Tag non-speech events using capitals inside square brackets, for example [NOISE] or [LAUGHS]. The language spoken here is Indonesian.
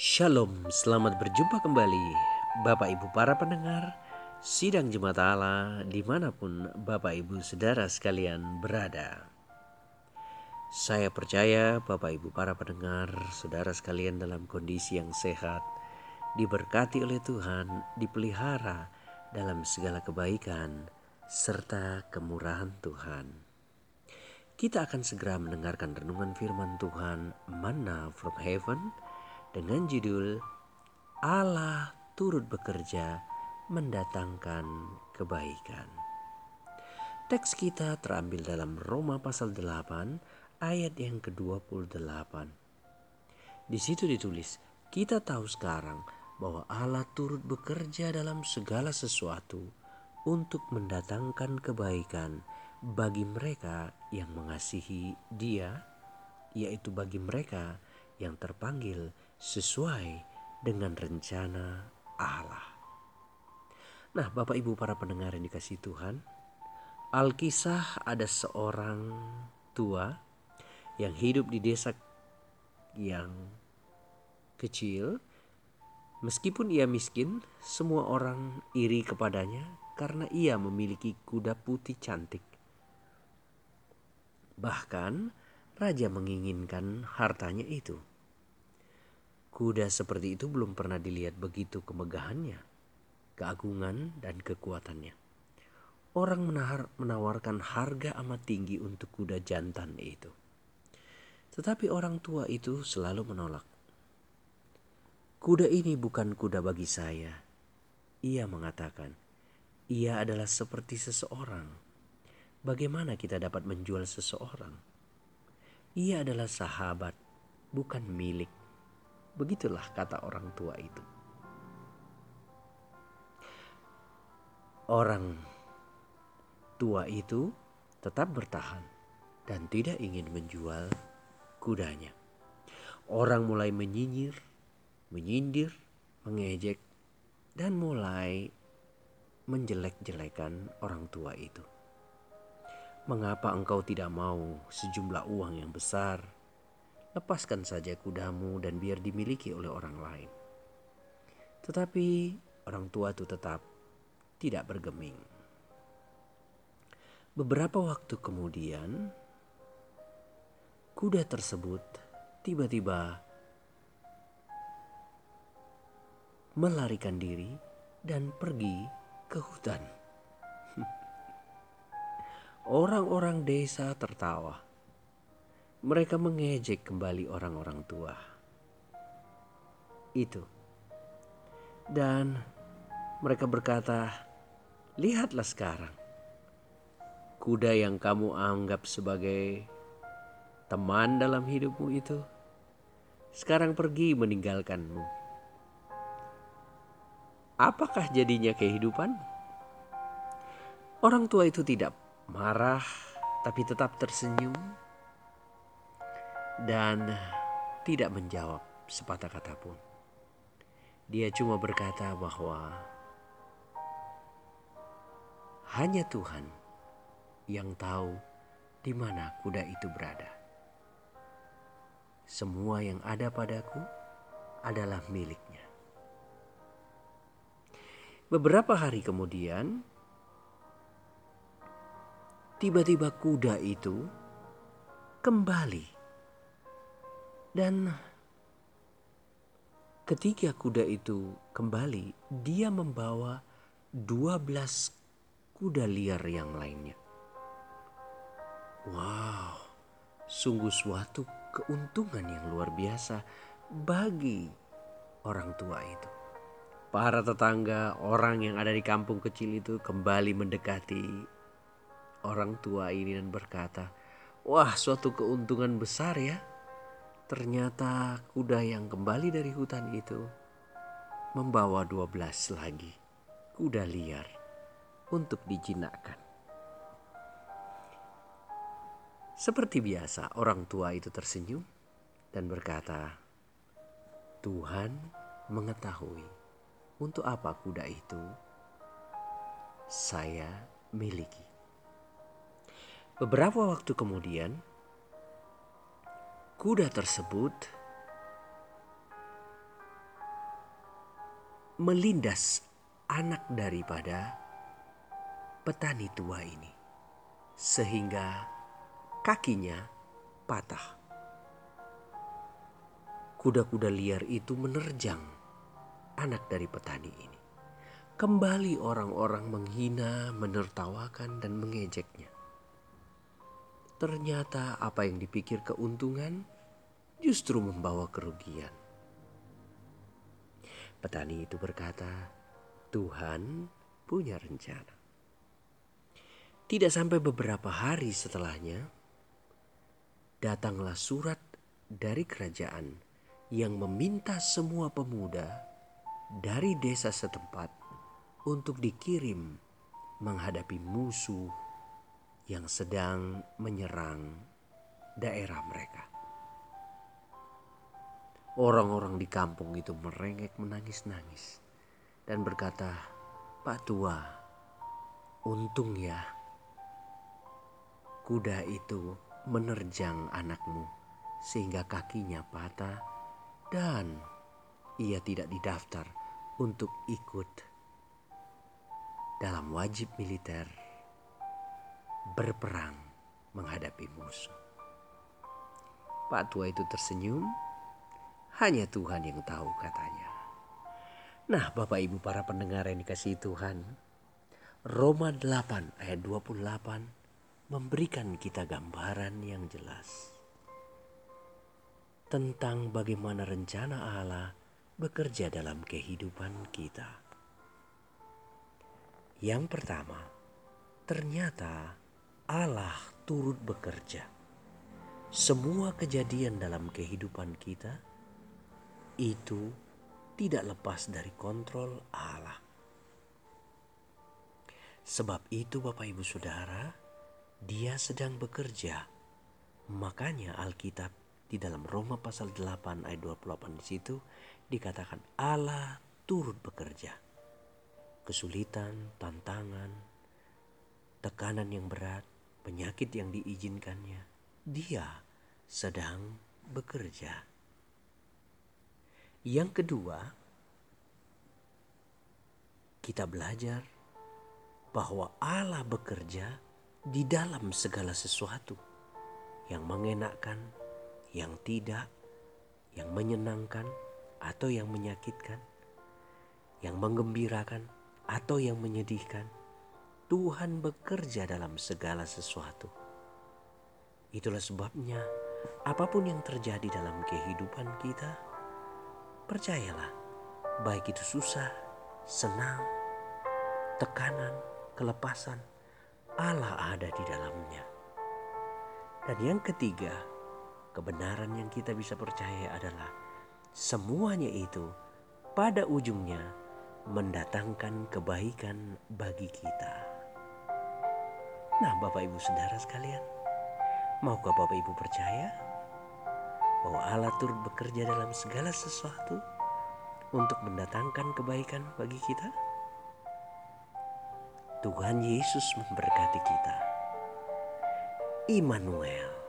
Shalom, selamat berjumpa kembali. Bapak Ibu para pendengar Sidang Jemaat Allah di mana pun Bapak Ibu Saudara sekalian berada. Saya percaya Bapak Ibu para pendengar Saudara sekalian dalam kondisi yang sehat Diberkati oleh Tuhan, dipelihara dalam segala kebaikan Serta kemurahan Tuhan. Kita akan segera mendengarkan renungan firman Tuhan Manna from Heaven dengan judul Allah turut bekerja mendatangkan kebaikan. Teks kita terambil dalam Roma pasal 8 ayat yang ke-28. Di situ ditulis, kita tahu sekarang bahwa Allah turut bekerja dalam segala sesuatu untuk mendatangkan kebaikan bagi mereka yang mengasihi Dia, yaitu bagi mereka yang terpanggil sesuai dengan rencana Allah. Nah, Bapak Ibu para pendengar yang dikasih Tuhan, Alkisah ada seorang tua yang hidup di desa yang kecil. Meskipun ia miskin, semua orang iri kepadanya karena ia memiliki kuda putih cantik. Bahkan raja menginginkan hartanya itu. Kuda seperti itu belum pernah dilihat begitu kemegahannya, keagungan, dan kekuatannya. Orang menahar, menawarkan harga amat tinggi untuk kuda jantan itu. Tetapi orang tua itu selalu menolak. Kuda ini bukan kuda bagi saya. Ia mengatakan, ia adalah seperti seseorang. Bagaimana kita dapat menjual seseorang? Ia adalah sahabat, bukan milik. Begitulah kata orang tua itu. Orang tua itu tetap bertahan dan tidak ingin menjual kudanya. Orang mulai menyinyir, menyindir, mengejek, dan mulai menjelek-jelekan orang tua itu. Mengapa engkau tidak mau sejumlah uang yang besar lepaskan saja kudamu dan biar dimiliki oleh orang lain. Tetapi orang tua itu tetap tidak bergeming. Beberapa waktu kemudian, kuda tersebut tiba-tiba melarikan diri dan pergi ke hutan. [LAUGHS] Orang-orang desa tertawa mereka mengejek kembali orang-orang tua. Itu. Dan mereka berkata, "Lihatlah sekarang. Kuda yang kamu anggap sebagai teman dalam hidupmu itu sekarang pergi meninggalkanmu. Apakah jadinya kehidupan?" Orang tua itu tidak marah, tapi tetap tersenyum dan tidak menjawab sepatah kata pun. Dia cuma berkata bahwa hanya Tuhan yang tahu di mana kuda itu berada. Semua yang ada padaku adalah miliknya. Beberapa hari kemudian, tiba-tiba kuda itu kembali dan ketika kuda itu kembali, dia membawa 12 kuda liar yang lainnya. Wow, sungguh suatu keuntungan yang luar biasa bagi orang tua itu. Para tetangga, orang yang ada di kampung kecil itu kembali mendekati orang tua ini dan berkata, "Wah, suatu keuntungan besar ya." Ternyata kuda yang kembali dari hutan itu membawa dua belas lagi kuda liar untuk dijinakkan. Seperti biasa orang tua itu tersenyum dan berkata, Tuhan mengetahui untuk apa kuda itu saya miliki. Beberapa waktu kemudian, kuda tersebut melindas anak daripada petani tua ini, sehingga kakinya patah. Kuda-kuda liar itu menerjang anak dari petani ini. Kembali orang-orang menghina, menertawakan, dan mengejeknya. Ternyata apa yang dipikir keuntungan justru membawa kerugian. Petani itu berkata, "Tuhan punya rencana." Tidak sampai beberapa hari setelahnya, datanglah surat dari kerajaan yang meminta semua pemuda dari desa setempat untuk dikirim menghadapi musuh yang sedang menyerang daerah mereka. Orang-orang di kampung itu merengek menangis-nangis dan berkata, "Pak Tua, untung ya kuda itu menerjang anakmu sehingga kakinya patah dan ia tidak didaftar untuk ikut dalam wajib militer berperang menghadapi musuh. Pak tua itu tersenyum, hanya Tuhan yang tahu katanya. Nah Bapak Ibu para pendengar yang dikasih Tuhan, Roma 8 ayat 28 memberikan kita gambaran yang jelas tentang bagaimana rencana Allah bekerja dalam kehidupan kita. Yang pertama, ternyata Allah turut bekerja. Semua kejadian dalam kehidupan kita itu tidak lepas dari kontrol Allah. Sebab itu Bapak Ibu Saudara, dia sedang bekerja. Makanya Alkitab di dalam Roma pasal 8 ayat 28 di situ dikatakan Allah turut bekerja. Kesulitan, tantangan, tekanan yang berat, penyakit yang diizinkannya, dia sedang bekerja. Yang kedua, kita belajar bahwa Allah bekerja di dalam segala sesuatu yang mengenakkan, yang tidak, yang menyenangkan atau yang menyakitkan, yang menggembirakan atau yang menyedihkan. Tuhan bekerja dalam segala sesuatu. Itulah sebabnya, apa pun yang terjadi dalam kehidupan kita, percayalah, baik itu susah, senang, tekanan, kelepasan, Allah ada di dalamnya. Dan yang ketiga, kebenaran yang kita bisa percaya adalah semuanya itu pada ujungnya mendatangkan kebaikan bagi kita. Nah, Bapak Ibu Saudara sekalian, maukah Bapak Ibu percaya bahwa Allah turut bekerja dalam segala sesuatu untuk mendatangkan kebaikan bagi kita? Tuhan Yesus memberkati kita. Immanuel